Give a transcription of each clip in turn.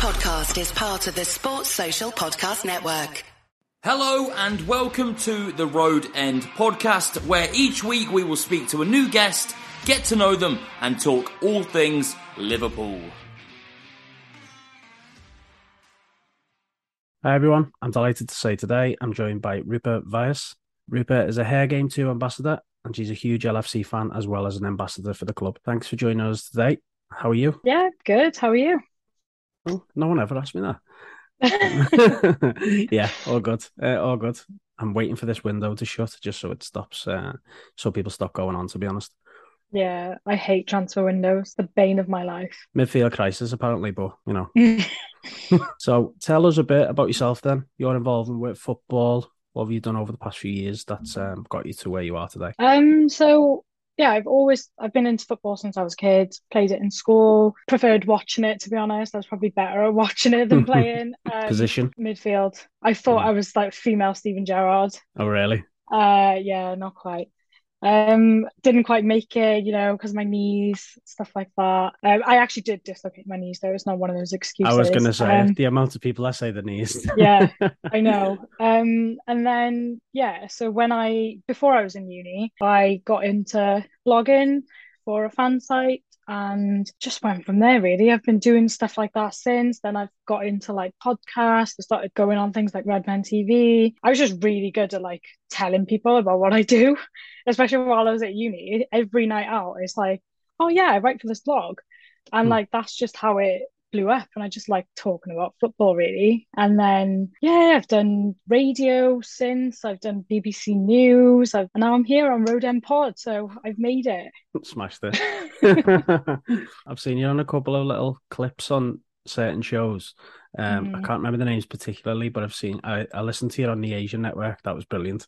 podcast is part of the Sports Social Podcast Network. Hello and welcome to the Road End podcast, where each week we will speak to a new guest, get to know them, and talk all things Liverpool. Hi everyone, I'm delighted to say today I'm joined by Roopa Vyas. Roopa is a Her Game Too ambassador and she's a huge LFC fan as well as an ambassador for the club. Thanks for joining us today. How are you? Yeah, good. How are you? Oh, no one ever asked me that. yeah, all good. Uh, all good. I'm waiting for this window to shut just so it stops, uh, so people stop going on, to be honest. Yeah, I hate transfer windows. The bane of my life. Midfield crisis, apparently, but you know. so tell us a bit about yourself then. Your involvement with football. What have you done over the past few years that's um, got you to where you are today? Um, so yeah, I've always I've been into football since I was a kid. Played it in school. Preferred watching it to be honest. I was probably better at watching it than playing. Um, Position midfield. I thought Mm. I was like female Steven Gerrard. Oh, really? Uh, yeah, not quite. Um, didn't quite make it, you know, because my knees, stuff like that. Um, I actually did dislocate my knees though. It's not one of those excuses. I was going to say Um, the amount of people I say the knees. yeah, I know. Um, and then yeah, so when I before I was in uni, I got into blogging for a fan site and just went from there really. I've been doing stuff like that since. Then I've got into like podcasts. I started going on things like Redmen TV. I was just really good at like telling people about what I do, especially while I was at uni. Every night out, it's like, oh yeah, I write for this blog. And Hmm. like that's just how it blew up and I just like talking about football really. And then yeah, I've done radio since, I've done BBC News, I've, and now I'm here on Road End Pod, so I've made it. Smashed it. I've seen you on a couple of little clips on certain shows. Um, I Mm. can't remember the names particularly, but I've seen. I, I listened to you on the Asian network. That was brilliant.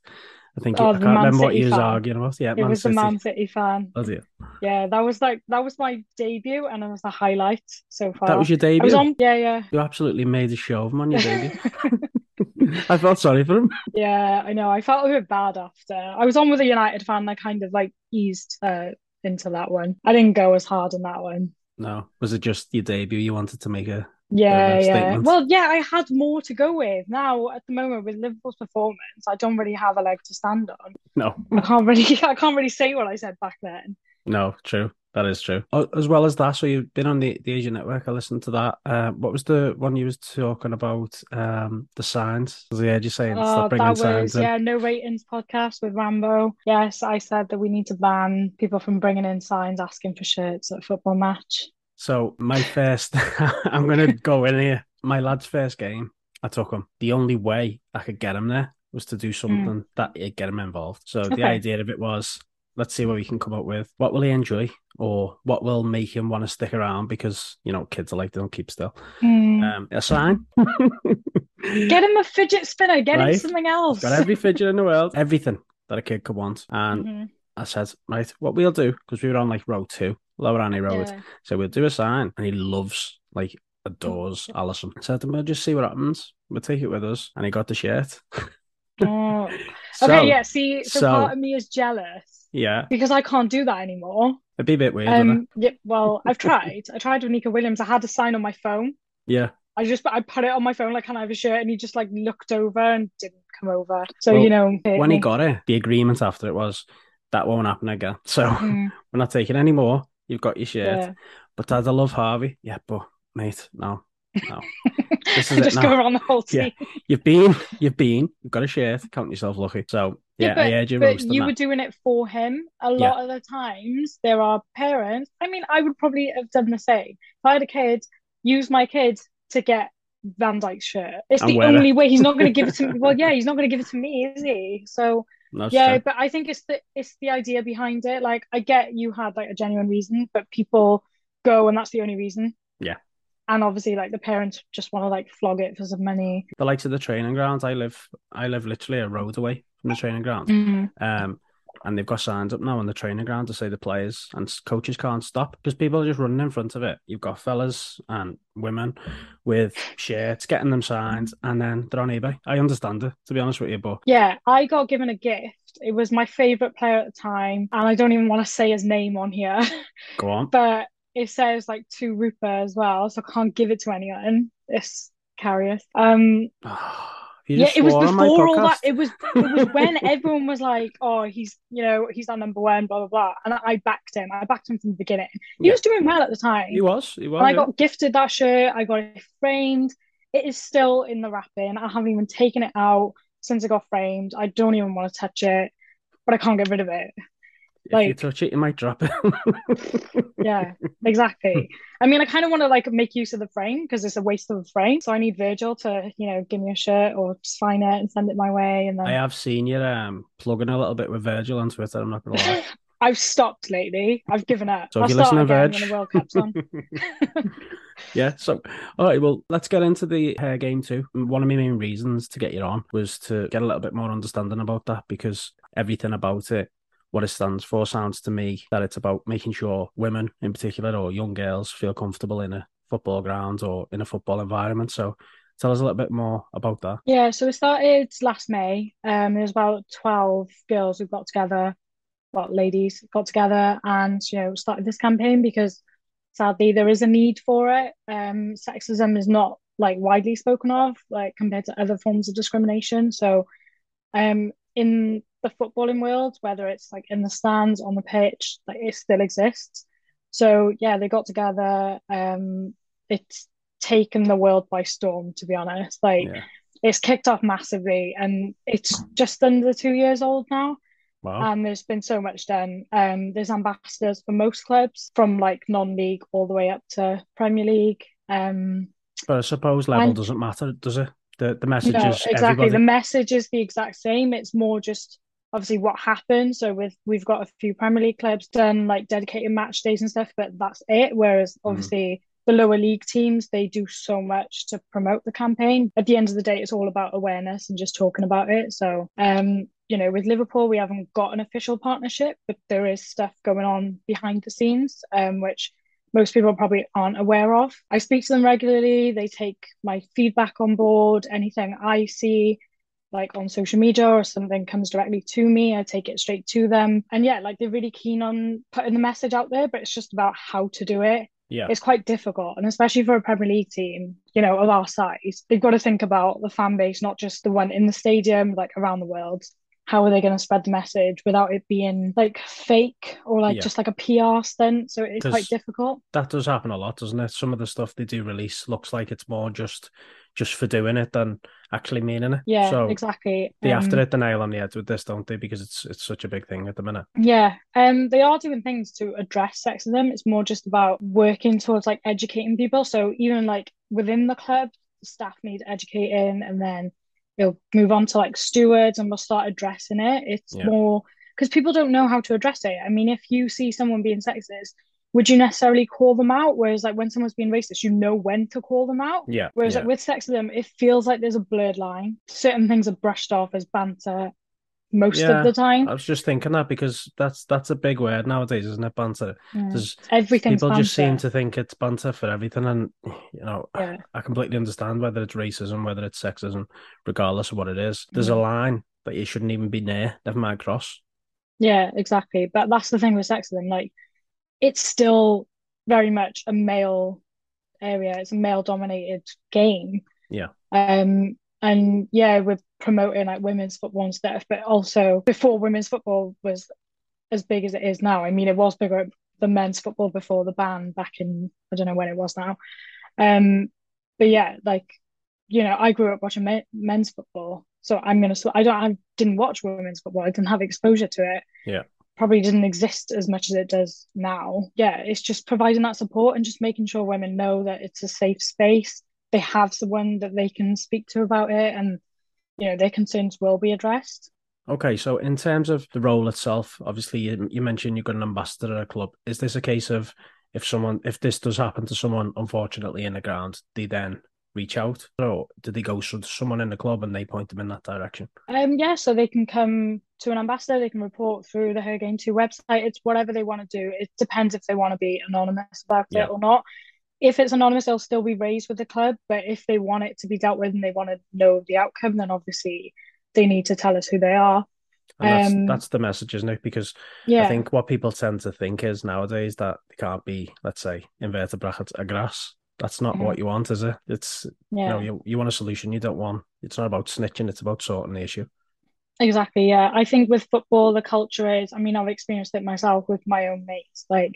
I think Oh, I can't Man remember what City you was fan. arguing about. Yeah, It Man was City. the Man City fan. Was it? Yeah, that was like that was my debut and it was the highlight so far. That was your I debut. was on yeah, yeah. You absolutely made a show of him on your debut. I felt sorry for him. Yeah, I know. I felt a bit bad after. I was on with a United fan. I kind of like eased uh, into that one. I didn't go as hard on that one. No, was it just your debut? You wanted to make a Yeah, yeah. statement. Well, yeah, I had more to go with. Now, at the moment, with Liverpool's performance, I don't really have a leg to stand on. no, I can't really, I can't really say what I said back then. no, true. That is true. As well as that, so you've been on the, the Asian network. I listened to that. Uh, what was the one you was talking about? Um, the signs. I heard you saying Oh, stop bringing that signs was in. yeah, no ratings podcast with Rambo. Yes, I said that we need to ban people from bringing in signs asking for shirts at a football match. So my first, I'm gonna go in here. My lad's first game, I took him. The only way I could get him there was to do something that would get him involved. So the idea of it was, let's see what we can come up with. What will he enjoy, or what will make him want to stick around? Because you know, kids are like they don't keep still. Hmm. Um, a sign. Get him a fidget spinner. Get him something else. Got every fidget in the world, everything that a kid could want, and Mhm. I said, right, what we'll do because we were on like row two, Lower Annie Road. Yeah. So we'll do a sign, and he loves, like, adores Alisson. I said, we'll just see what happens. We'll take it with us, and he got the shirt. Oh. So, Okay, yeah. See, so, so- part of me is jealous yeah, because I can't do that anymore. it'd be a bit weird, Um, yeah, well, I've tried. I tried with Neco Williams. I had a sign on my phone. Yeah. I just I put it on my phone like, can I have a shirt? And he just like looked over and didn't come over. So Well, you know, When he got it, the agreement after it was that won't happen again. So Mm, we're not taking any more. You've got your shirt. yeah. But Dad, I love Harvey. Yeah, but mate, no, no. This is it just now. go around the whole team. Yeah. You've been, you've been, you've got a shirt. Count yourself lucky. So yeah, but, I heard you but you that. were doing it for him. A Yeah. lot of the times, there are parents. I mean, I would probably have done the same. If I had a kid, use my kid to get Van Dijk's shirt. It's And the wear it. only way. He's not going to give it to me. Well, yeah, he's not going to give it to me, is he? So That's yeah, true. but I think it's the it's the idea behind it. Like, I get you had like a genuine reason, but people go and that's the only reason. Yeah. And obviously, like the parents just want to like flog it for some money. the likes of the training grounds. I live, I live literally a road away from the training grounds. Mm. Um, and they've got signs up now on the training ground to say the players and coaches can't stop because people are just running in front of it. You've got fellas and women with shirts getting them signed, and then they're on eBay. I understand it, to be honest with you, but Yeah, I got given a gift. It was my favorite player at the time, and I don't even want to say his name on here, go on. but it says like to Roopa as well, so I can't give it to anyone. This carriers. Um, You yeah, it was swore on my before all that. It was it was when everyone was like, "Oh, he's you know he's our number one," blah blah blah, and I backed him. I backed him from the beginning. He Yeah. was doing well at the time. He was. He was. And I got gifted that shirt. I got it framed. It is still in the wrapping. I haven't even taken it out since it got framed. I don't even want to touch it, but I can't get rid of it. If you touch it, you might drop it. Yeah, exactly. I mean, I kind of want to like make use of the frame because it's a waste of a frame. So I need Virgil to, you know, give me a shirt or just sign it and send it my way. And then I have seen you um plugging a little bit with Virgil on Twitter. I'm not gonna lie. I've stopped lately. I've given up. So if I'll you're start again when the World Cup's on. yeah. So, all right. Well, let's get into the Her Game Too. One of my main reasons to get you on was to get a little bit more understanding about that because everything about it, what it stands for, sounds to me that it's about making sure women, in particular, or young girls, feel comfortable in a football ground or in a football environment. So, tell us a little bit more about that. Yeah, so we started last May. Um, there's about 12 girls who got together, well, ladies got together and, you know, started this campaign because sadly there is a need for it. Um, sexism is not like widely spoken of, like compared to other forms of discrimination. So, um, in the footballing world, whether it's like in the stands, on the pitch, like it still exists. So yeah, they got together. Um, it's taken the world by storm, to be honest. Like Yeah. it's kicked off massively and it's just under two years old now Wow. and there's been so much done um there's ambassadors for most clubs from like non-league all the way up to Premier League um but I suppose level and- doesn't matter, does it? The the message no is exactly everybody. the message is the exact same it's more just obviously what happened. So with we've got a few Premier League clubs done like dedicated match days and stuff but that's it. Whereas Mhm. obviously the lower league teams they do so much to promote the campaign. At the end of the day it's all about awareness and just talking about it. So um you know with Liverpool we haven't got an official partnership but there is stuff going on behind the scenes um which most people probably aren't aware of. I speak to them regularly. They take my feedback on board. Anything I see like on social media or something comes directly to me, I take it straight to them. And yeah, like they're really keen on putting the message out there, but it's just about how to do it. yeah. It's quite difficult. And especially for a Premier League team, you know, of our size, they've got to think about the fan base, not just the one in the stadium, like around the world. How are they going to spread the message without it being like fake or like Yeah. just like a PR stunt? So it's quite difficult. that does happen a lot, doesn't it? Some of the stuff they do release looks like it's more just just for doing it than actually meaning it. Yeah, so exactly. they Um, hit the nail on the head with this, don't they? Because it's it's such a big thing at the minute. Yeah, um, they are doing things to address sexism. It's more just about working towards like educating people. So even like within the club, staff need educating, and then they'll move on to like stewards, and we'll start addressing it. It's Yeah. more because people don't know how to address it. I mean, if you see someone being sexist, would you necessarily call them out? Whereas like when someone's being racist, you know when to call them out. Yeah. Whereas yeah. like with sexism, it feels like there's a blurred line. Certain things are brushed off as banter most Yeah, of the time. I was just thinking that because that's that's a big word nowadays, isn't it? Banter. Yeah. There's Everything's people just seem to think it's banter for everything, and you know, Yeah. I completely understand whether it's racism, whether it's sexism, regardless of what it is. There's a Mm. line that you shouldn't even be near, never mind cross. Yeah, exactly. But that's the thing with sexism. Like, it's still very much a male area. It's a male dominated game. Yeah. Um, and yeah, we're promoting like women's football and stuff, but also before women's football was as big as it is now. I mean, it was bigger than men's football before the ban back in I don't know when it was now. Um, but yeah, like you know, I grew up watching men, men's football, so I'm gonna. I don't. I didn't watch women's football. I didn't have exposure to it. Yeah. Probably didn't exist as much as it does now. Yeah, it's just providing that support and just making sure women know that it's a safe space. They have someone that they can speak to about it, and you know their concerns will be addressed. Okay, so in terms of the role itself, obviously you, you mentioned you've got an ambassador at a club. Is this a case of if someone, if this does happen to someone, unfortunately in the ground, they then reach out, or do they go to someone in the club and they point them in that direction? Um, yeah, so they can come to an ambassador, they can report through the Her Game Too website. It's whatever they want to do. It depends if they want to be anonymous about Yeah. it or not. If it's anonymous, they'll still be raised with the club, but if they want it to be dealt with and they want to know the outcome, then obviously they need to tell us who they are. And that's Um, that's the message, isn't it? Because Yeah, I think what people tend to think is nowadays that they can't be, let's say, inverted brackets, a grass that's not Mhm. what you want, is it? It's you Yeah. know you you want a solution. You don't want. It's not about snitching. It's about sorting the issue. Exactly, yeah. I think with football, the culture is, I mean, I've experienced it myself with my own mates. Like,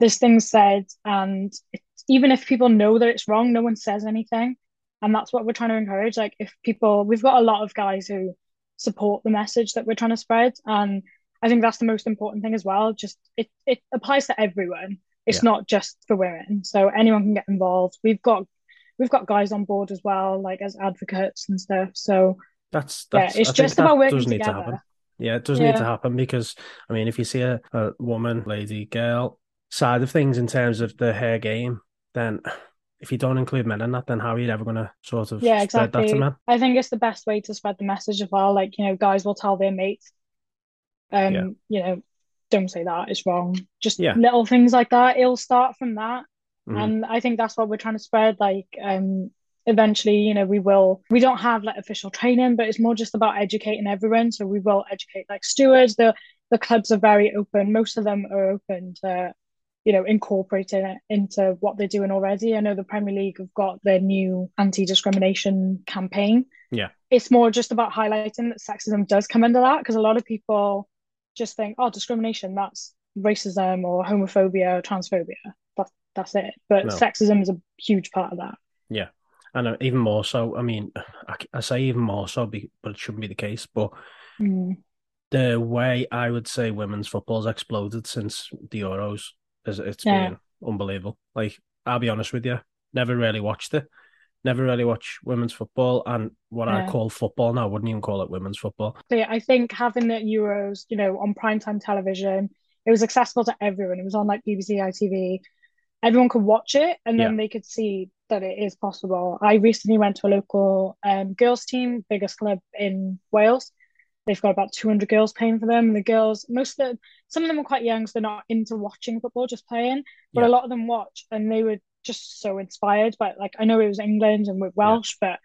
there's things said, and it's, even if people know that it's wrong, no one says anything. And that's what we're trying to encourage. Like, if people, we've got a lot of guys who support the message that we're trying to spread. And I think that's the most important thing as well. Just it, it applies to everyone. It's Yeah. not just for women. So anyone can get involved. We've got we've got guys on board as well, like as advocates and stuff. So That's yeah, it's I just about working does need to happen. together. Yeah, it does need to happen because I mean, if you see a, a woman, lady, girl side of things in terms of the Her Game, then if you don't include men in that, then how are you ever going to sort of Yeah, spread that to exactly. men? I think it's the best way to spread the message as well. Like, you know, guys will tell their mates, um, Yeah. you know, don't say that, it's wrong. Just Yeah. little things like that. It'll start from that. Mhm. And I think that's what we're trying to spread. Like, um, eventually, you know, we will, we don't have like official training, but it's more just about educating everyone. So we will educate like stewards. The the clubs are very open. Most of them are open to, you know, incorporating it into what they're doing already. I know the Premier League have got their new anti-discrimination campaign. Yeah. It's more just about highlighting that sexism does come under that because a lot of people just think, oh, discrimination, that's racism or homophobia or transphobia. That, that's it. But No. sexism is a huge part of that. Yeah. And uh, even more so, I mean, I, I say even more so, but it shouldn't be the case. But Mm. the way I would say women's football's exploded since the Euros is it's Yeah. been unbelievable. Like, I'll be honest with you, never really watched it. Never really watched women's football and what I call football now. I wouldn't even call it women's football. So yeah, I think having the Euros, you know, on primetime television, it was accessible to everyone. It was on like BBC, ITV. Everyone could watch it and then they could see that it is possible. I recently went to a local um, girls team, biggest club in Wales. They've got about 200 girls playing for them. And the girls, most of them, some of them are quite young, so they're not into watching football, just playing. But Yeah. a lot of them watch and they were just so inspired by like I know it was England and with Welsh, but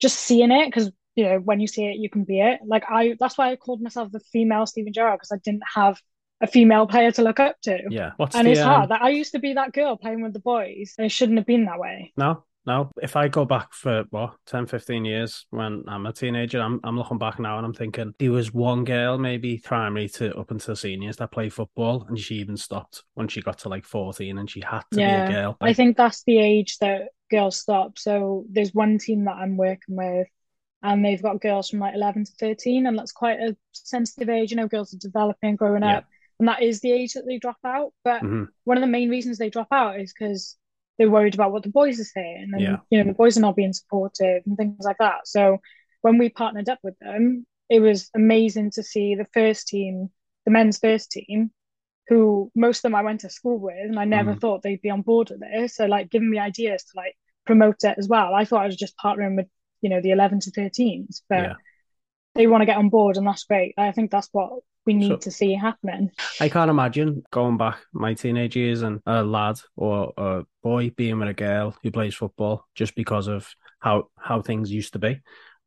just seeing it because you know when you see it you can be it. Like I that's why I called myself the female Steven Gerrard because I didn't have a female player to look up to. Yeah. What's And the it's um, hard. Like, I used to be that girl playing with the boys, and it shouldn't have been that way. No, no. If I go back for what 10, 15 years when I'm a teenager, I'm I'm looking back now and I'm thinking there was one girl, maybe primary to up until seniors, that played football, and she even stopped when she got to like 14 and she had to Yeah, be a girl. I think that's the age that girls stop. So there's one team that I'm working with, and they've got girls from like 11 to 13, and that's quite a sensitive age. You know, girls are developing, growing Yeah. up, and that is the age that they drop out. But mhm, one of the main reasons they drop out is because they're worried about what the boys are saying, and Yeah. you know, the boys are not being supportive and things like that. So when we partnered up with them, it was amazing to see the first team, the men's first team, who most of them I went to school with, and I never Mhm. thought they'd be on board with this. So like giving me ideas to like promote it as well. I thought I was just partnering with, you know, the 11 to 13s, but Yeah. They want to get on board, and that's great. I think that's what we need So- to see happening. I can't imagine going back my teenage years and a lad or a boy being with a girl who plays football just because of how how things used to be.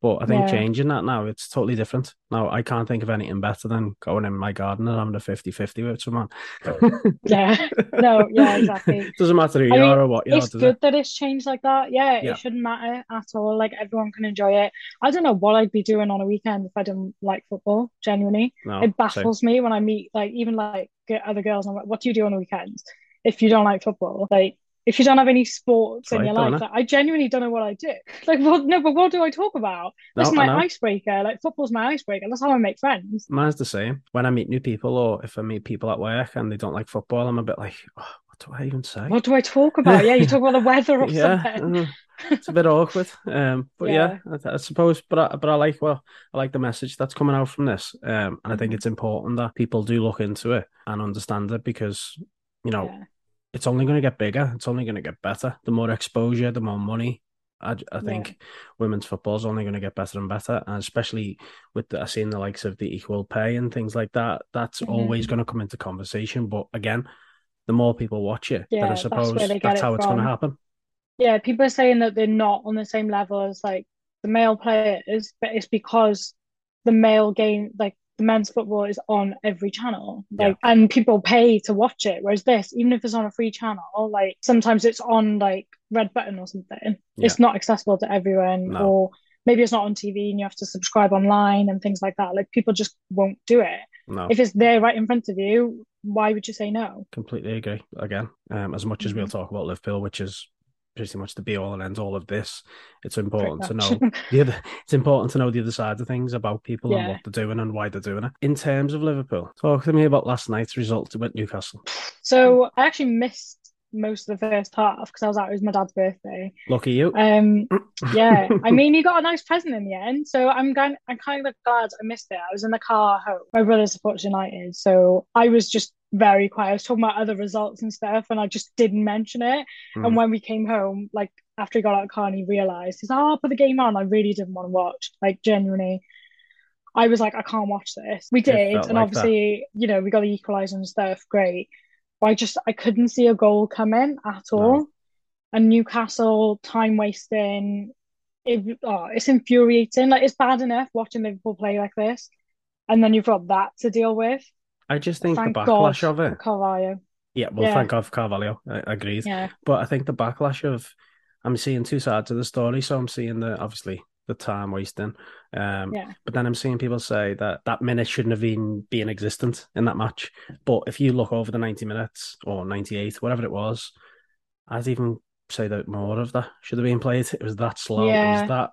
But I think Yeah. changing that now, it's totally different. Now, I can't think of anything better than going in my garden and having a 50-50 with someone. Yeah. No, yeah, exactly. Doesn't matter who you mean, are or what you are, it's good it? that it's changed like that. Yeah, Yeah. it shouldn't matter at all. Like everyone can enjoy it. I don't know what I'd be doing on a weekend if I didn't like football, genuinely. No, It same. baffles me when I meet like even like other girls. I'm like, what do you do on the weekends if you don't like football? Like if you don't have any sports in your life, I? like, I genuinely don't know what I do. Like, well, no, but what do I talk about? That's No, I my icebreaker. Like football's my icebreaker. That's how I make friends. Mine's the same. When I meet new people or if I meet people at work and they don't like football, I'm a bit like, oh, what do I even say? What do I talk about? Yeah, you talk about the weather or yeah, something. uh, it's a bit awkward. Um, but yeah, I, I suppose. But I, but I like well, I like the message that's coming out from this. Um, and I think Mhm. it's important that people do look into it and understand it because you know Yeah. It's only going to get bigger. It's only going to get better. The more exposure, the more money. I, I think women's football is only going to get better and better, and especially with the, I seen the likes of the equal pay and things like that. That's Mhm. always going to come into conversation. But again, the more people watch it, then I suppose get that's it how it's going to happen. Yeah, people are saying that they're not on the same level as like the male players, but it's because the male game, like men's football is on every channel, like, yeah. and people pay to watch it. Whereas this, even if it's on a free channel, like sometimes it's on like red button or something. Yeah. It's not accessible to everyone, no. or maybe it's not on TV and you have to subscribe online and things like that. Like people just won't do it. No. If it's there right in front of you, why would you say no? Completely agree. Again, um, as much as we'll mm-hmm. talk about Liverpool, which is pretty much the be all and end all of this. It's important to know the other. It's important to know the other side of things about people yeah. and what they're doing and why they're doing it. In terms of Liverpool, talk to me about last night's result with Newcastle. So I actually missed most of the first half because I was out. It was my dad's birthday. Lucky you. Um, yeah. I mean, you got a nice present in the end, so I'm going. I'm kind of glad I missed it. I was in the car home. My brother supports United, so I was just very quiet. I was talking about other results and stuff, and I just didn't mention it. Mm. And when we came home, like after he got out of the car and he realized, he's like, oh, I'll put the game on. I really didn't want to watch, like genuinely. I was like, I can't watch this. We did, and like obviously, that. you know, we got the equalizer and stuff. Great. But I just I couldn't see a goal coming at all. No. And Newcastle time wasting. It, oh, it's infuriating. Like it's bad enough watching Liverpool play like this, and then you've got that to deal with. I just think thank the backlash God of it. Carvalho. Yeah, well, yeah. thank God for Carvalho. I agreed. Yeah. But I think the backlash of I'm seeing two sides of the story. So I'm seeing the obviously the time wasting. Um, yeah. But then I'm seeing people say that that minute shouldn't have been being existent in that match. But if you look over the 90 minutes or 98, whatever it was, I'd even say that more of that should have been played. It was that slow. Yeah. It was that.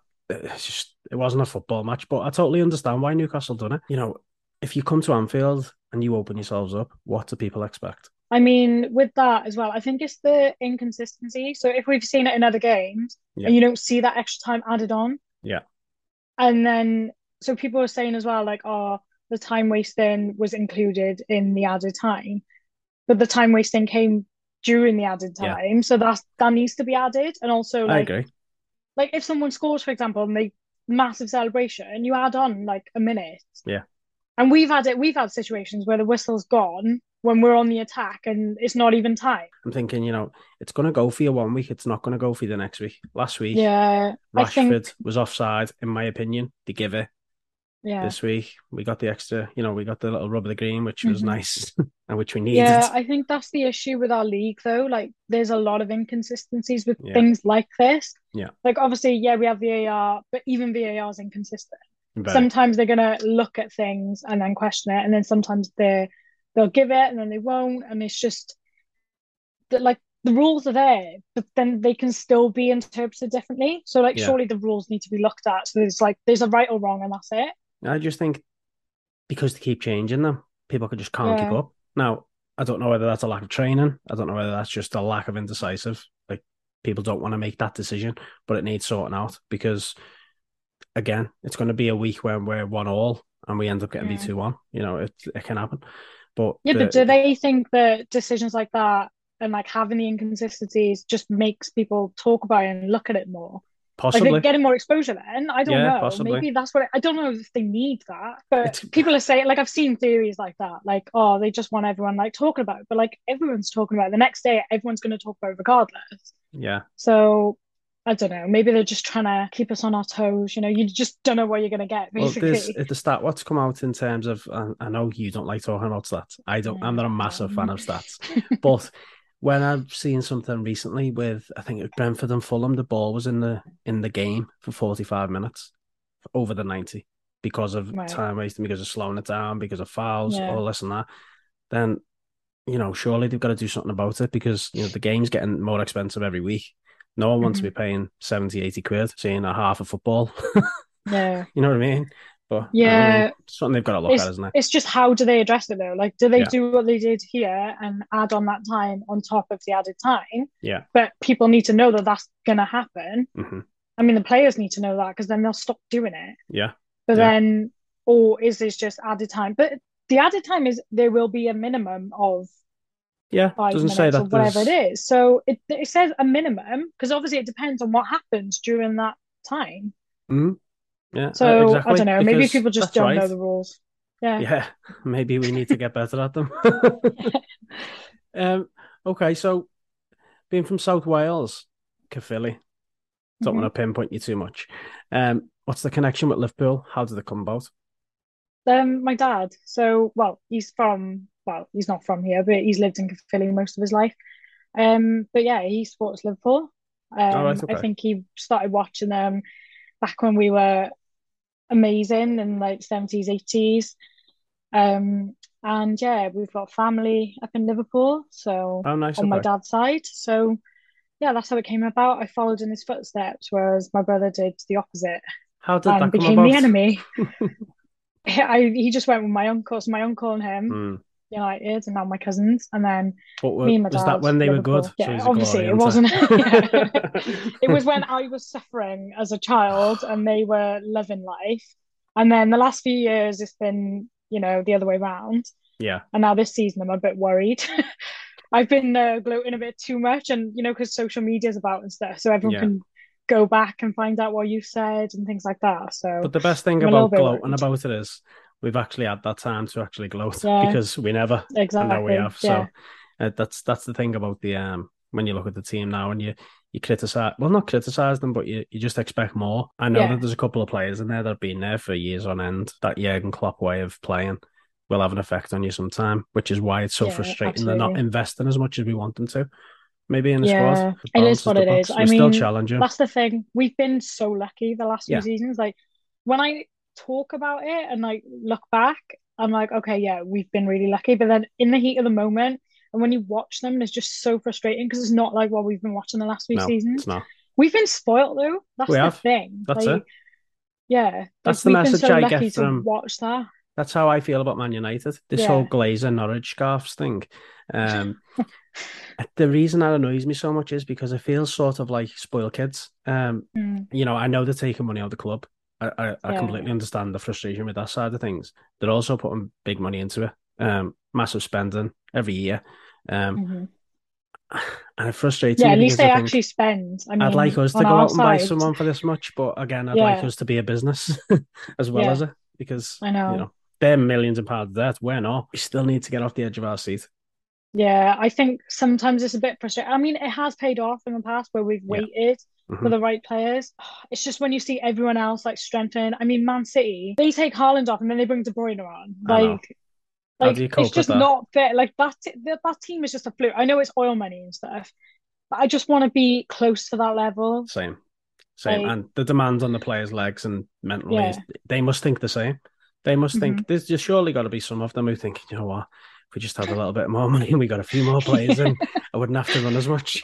It's just it wasn't a football match. But I totally understand why Newcastle done it. You know, if you come to Anfield and you open yourselves up, what do people expect? I mean, with that as well, I think it's the inconsistency. So if we've seen it in other games yeah. and you don't see that extra time added on, yeah. And then, so people were saying as well, like, oh, the time wasting was included in the added time, but the time wasting came during the added time, yeah. so that's that needs to be added. And also, like. Like, if someone scores, for example, and they massive celebration, and you add on like a minute. Yeah. And we've had it. We've had situations where the whistle's gone when we're on the attack and it's not even tight. I'm thinking, you know, it's going to go for you one week. It's not going to go for you the next week. Last week, yeah, Rashford think... was offside, in my opinion. They give it. Yeah. This week we got the extra, you know, we got the little rub of the green, which was mm-hmm. nice and which we needed. Yeah, I think that's the issue with our league, though. Like, there's a lot of inconsistencies with yeah. things like this. Yeah. Like, obviously, yeah, we have VAR, but even VAR is inconsistent. Very. Sometimes they're gonna look at things and then question it, and then sometimes they're they'll give it and then they won't and it's just that like the rules are there but then they can still be interpreted differently. So like yeah. surely the rules need to be looked at. So there's like there's a right or wrong and that's it. I just think because they keep changing them people could just can't yeah. keep up. Now i don't know whether that's a lack of training. I don't know whether that's just a lack of indecisive. Like people don't want to make that decision but it needs sorting out because again it's going to be a week when we're one all and we end up getting yeah. v 2-1 you know it, it can happen but yeah, the, but do they think that decisions like that and like having the inconsistencies just makes people talk about it and look at it more? Possibly like getting more exposure. Then I don't yeah, know. Possibly. Maybe that's what I, I don't know if they need that. But it's... people are saying like I've seen theories like that. Like oh, they just want everyone like talking about it. But like everyone's talking about it. The next day, everyone's going to talk about it regardless. Yeah. So I don't know. Maybe they're just trying to keep us on our toes. You know, you just don't know what you're going to get. Basically, well, the stat what's come out in terms of. I know you don't like talking about stats. I don't. I'm not a massive fan of stats, but when I've seen something recently with, I think it was Brentford and Fulham, the ball was in the in the game for 45 minutes, over the 90, because of right. time wasting, because of slowing it down, because of fouls, yeah. all this and that. Then, you know, surely they've got to do something about it because you know the game's getting more expensive every week. No one wants mm-hmm. to be paying 70, 80 quid seeing a half of football. yeah. You know what I mean? But yeah, I mean, something they've got to look it's, at, isn't it? It's just how do they address it though? Like, do they yeah. do what they did here and add on that time on top of the added time? Yeah. But people need to know that that's going to happen. Mm-hmm. I mean, the players need to know that because then they'll stop doing it. Yeah. But yeah. then, or is this just added time? But the added time is there will be a minimum of yeah, five doesn't say that or whatever there's... it is. So it it says a minimum because obviously it depends on what happens during that time. Mm-hmm. Yeah. So exactly, I don't know. Maybe people just don't right. know the rules. Yeah. Yeah. Maybe we need to get better at them. um. Okay. So, being from South Wales, Caerphilly, don't mm-hmm. want to pinpoint you too much. Um. What's the connection with Liverpool? How did it come about? Um, my dad. So, well, he's from, well, he's not from here, but he's lived in Philly most of his life. Um, but yeah, he supports Liverpool. Um, right, okay. I think he started watching them back when we were amazing in like 70s, 80s. Um, and yeah, we've got family up in Liverpool, so Oh, nice. on my dad's side. So yeah, that's how it came about. I followed in his footsteps, whereas my brother did the opposite How did that come became about? the enemy. I, he just went with my uncle, so my uncle and him Hmm. United, and now my cousins, and then were- me and my was dad that when they were good? Yeah, obviously it wasn't. It was when I was suffering as a child, and they were loving life. And then the last few years, it's been you know the other way around. Yeah. And now this season, I'm a bit worried. I've been uh, gloating a bit too much, and you know, because social media is about and stuff, so everyone Yeah. can go back and find out what you said and things like that. So But the best thing I'm about gloating worried. about it is we've actually had that time to actually gloat Yeah. because we never and exactly, now we have. yeah, So uh, that's that's the thing about the um when you look at the team now and you you criticize well not criticize them but you, you just expect more. I know Yeah. that there's a couple of players in there that have been there for years on end. That Jurgen Klopp way of playing will have an effect on you sometime, which is why it's so Yeah, frustrating they're not investing as much as we want them to. Maybe in the Yeah, squad. it is what it is. books. I We're still mean, challenging. that's the thing. We've been so lucky the last few seasons. Like when I talk about it and like look back, I'm like, okay, yeah, we've been really lucky. But then in the heat of the moment, and when you watch them, it's just so frustrating because it's not like what we've been watching the last few No, seasons. it's not. We've been spoilt though. That's We the have. thing. That's like, it. Yeah, That's like, the we've been message so I lucky get to from- watch that. That's how I feel about Man United. This Yeah. whole Glazer Norwich scarves thing. Um, the reason that annoys me so much is because it feels sort of like spoiled kids. Um, Mm, you know, I know they're taking money out of the club. I, I, I Yeah. completely understand the frustration with that side of things. They're also putting big money into it. Um, massive spending every year. Um, mhm. and it frustrates me. Yeah, me at least they actually spend. I mean, I'd like us to go out and buy someone for this much, but again, I'd like us to be a business as well Yeah. as it because I know. you know they're millions of pounds debt. We're not. We still need to get off the edge of our seat. Yeah, I think sometimes it's a bit frustrating. I mean, it has paid off in the past where we've Yeah. Waited for the right players. It's just when you see everyone else like strengthen. I mean, Man City, they take Haaland off and then they bring De Bruyne on. Like, like do you cope it's just that? not fair. Like that, that team is just a fluke. I know it's oil money and stuff, but I just want to be close to that level. Same, same, Like- and the demands on the players' legs and mentally, Yeah. they must think the same. They must think Mm-hmm. there's just surely got to be some of them who think, you know what, if we just had a little bit more money and we got a few more players and I wouldn't have to run as much.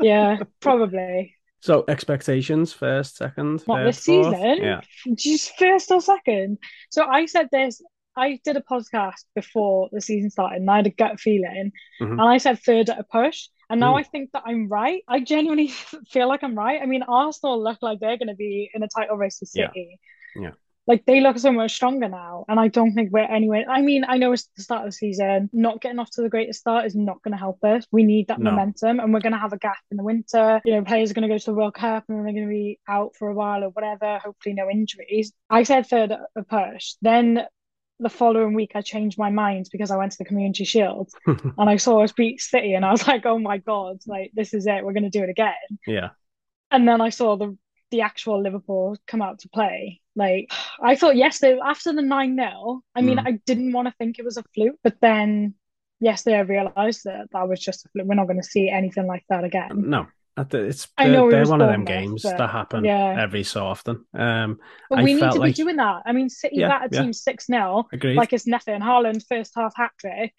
Yeah, probably. So expectations first, second, What, third, this fourth? season? yeah, Just first or second. So I said this. I did a podcast before the season started, and I had a gut feeling, Mhm. and I said third at a push. And now Ooh. I think that I'm right. I genuinely feel like I'm right. I mean, Arsenal look like they're going to be in a title race with Yeah. City. Yeah. Like they look so much stronger now, and I don't think we're anywhere. I mean, I know it's the start of the season. Not getting off to the greatest start is not going to help us. We need that No. momentum, and we're going to have a gap in the winter. You know, players are going to go to the World Cup, and they're going to be out for a while or whatever. Hopefully, no injuries. I said third a push. Then the following week, I changed my mind because I went to the Community Shield and I saw us beat City, and I was like, "Oh my god! Like this is it. We're going to do it again." yeah, And then I saw the the actual Liverpool come out to play. Like I thought yesterday after the 9 0, I mean, Mm. I didn't want to think it was a fluke, but then yesterday I realised that that was just a fluke. We're not going to see anything like that again. no. It's I know they're one of them games but that happen yeah. every so often. Um, But I we need to like- be doing that. I mean, City Yeah, battered yeah. team 6 0 agreed. like it's nothing. Haaland first half hat trick.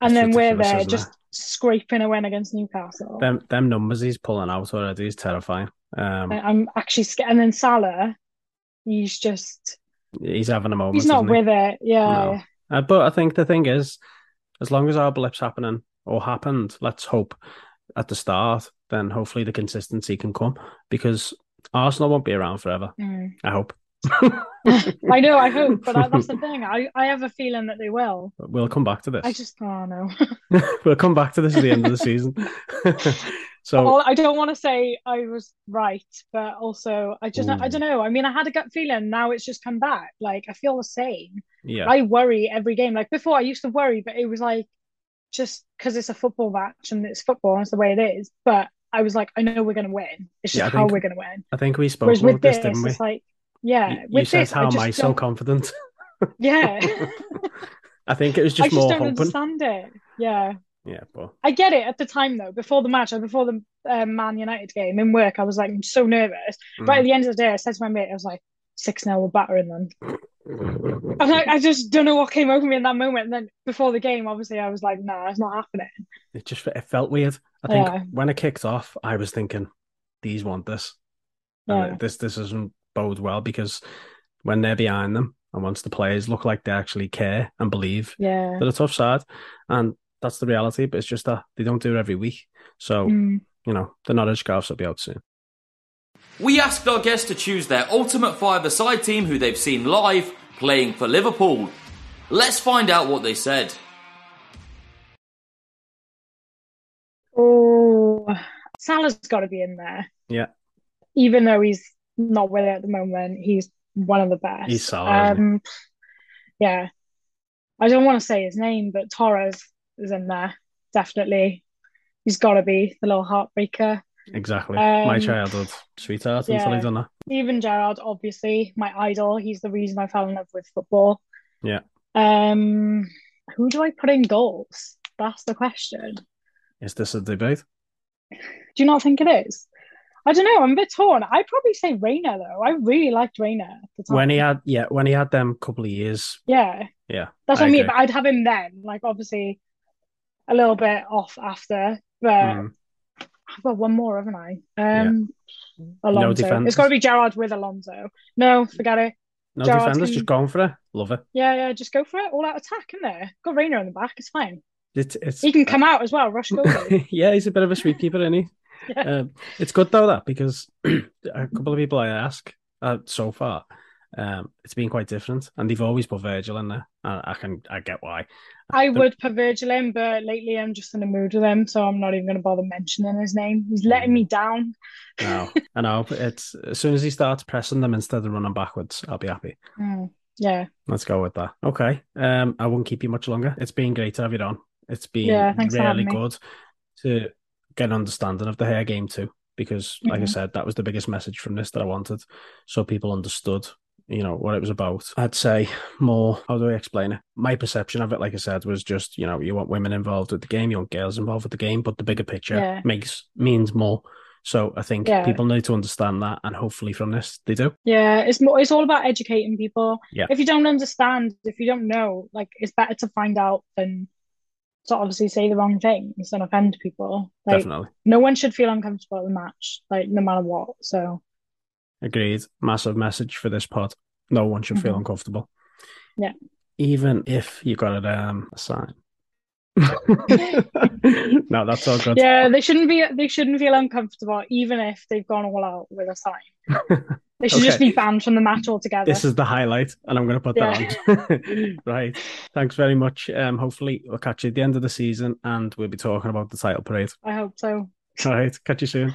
And then we're there isn't it? just scraping a win against Newcastle. them them numbers he's pulling out already is terrifying. Um, I- I'm actually scared. And then Salah, he's just, he's having a moment. he's not he? with it. Yeah. No. Uh, but I think the thing is, as long as our blips happening or happened, let's hope at the start, then hopefully the consistency can come because Arsenal won't be around forever. Mm. I hope. I know, I hope, but that, that's the thing. I, I have a feeling that they will. We'll come back to this. I just, oh no. we'll come back to this at the end of the season. So Well, I don't want to say I was right, but also I just, I don't know. I mean, I had a gut feeling. Now it's just come back. Like I feel the same. yeah, I worry every game. Like before, I used to worry, but it was like just because it's a football match and it's football and it's the way it is. But I was like, I know we're going to win. It's just Yeah, how think- we're going to win. I think we spoke Whereas about with this, didn't we? it's like, yeah, You- you with said, this, "How I am I so confident?" Yeah. I think it was just, I just just more don't hoping. understand it. Yeah. Yeah, but I get it at the time though. Before the match, or before the um, Man United game in work, I was like, I'm so nervous. Right at mm. the end of the day, I said to my mate, I was like, six 0 we're battering them. And I, I just don't know what came over me in that moment. And then before the game, obviously, I was like, nah, it's not happening. it just it felt weird. I think Yeah. when it kicked off, I was thinking, these want this. Yeah. This this doesn't bode well because when they're behind them and once the players look like they actually care and believe Yeah. they're a tough side, and that's the reality. But it's just that they don't do it every week, so Mm. you know the knowledge scarves will be out soon. We asked our guests to choose their ultimate five-a-side team who they've seen live playing for Liverpool. Let's find out what they said. Oh, Salah's got to be in there. Yeah. Even though he's not with it at the moment, he's one of the best. He's Salah, isn't Um, yeah. I don't want to say his name, but Torres is in there. Definitely. He's got to be the little heartbreaker. Exactly, my Um, childhood sweetheart until yeah. he done that. Steven Gerrard, obviously, my idol. He's the reason I fell in love with football. Yeah. Um, who do I put in goals? That's the question. Is this a debate? Do you not think it is? I don't know. I'm a bit torn. I'd probably say Reina though. I really liked Reina at the time. When he had yeah, when he had them couple of years, yeah, yeah, that's I what I mean. But I'd have him then. Like obviously, a little bit off after. But Mm. I've got one more, haven't I? Um, No Alonso. defenders? it's got to be Gerrard with Alonso. No, forget it. no Gerrard defenders can- just going for it. Love it. Yeah, yeah, just go for it. All out attack in there. Got Reina in the back. It's fine. It's it's He can come out as well. Rush goalie. yeah, he's a bit of a sweet keeper, isn't he? Yeah. Um, it's good though that because a couple of people I ask uh, so far, um, it's been quite different, and they've always put Virgil in there. I, I can I get why. I But- would put Virgil in, but lately I'm just in a mood with him, so I'm not even going to bother mentioning his name. He's letting me down. No, I know. It's as soon as he starts pressing them instead of running backwards, I'll be happy. Mm, yeah. Let's go with that. Okay. Um, I won't keep you much longer. It's been great to have you on. It's been Yeah, really good to get an understanding of the Her Game Too, because like I Mhm. said, that was the biggest message from this that I wanted, so people understood, you know, what it was about. I'd say more. How do I explain it? My perception of it, like I said, was just you know you want women involved with the game, you want girls involved with the game, but the bigger picture Yeah. makes means more. So I think Yeah. people need to understand that, and hopefully from this they do. Yeah, it's more it's all about educating people. Yeah. If you don't understand, if you don't know, like it's better to find out than to obviously say the wrong things and offend people. Like Definitely. no one should feel uncomfortable at the match, like no matter what. So Agreed. Massive message for this pod. No one should feel Mhm. uncomfortable. Yeah. Even if you got it um a sign. no, that's all good. yeah, they shouldn't be they shouldn't feel uncomfortable even if they've gone all out with a sign. They should just be banned from the match altogether. This is the highlight, and I'm going to put that on. right. Thanks very much. Um, hopefully, we'll catch you at the end of the season, and we'll be talking about the title parade. I hope so. All right. Catch you soon.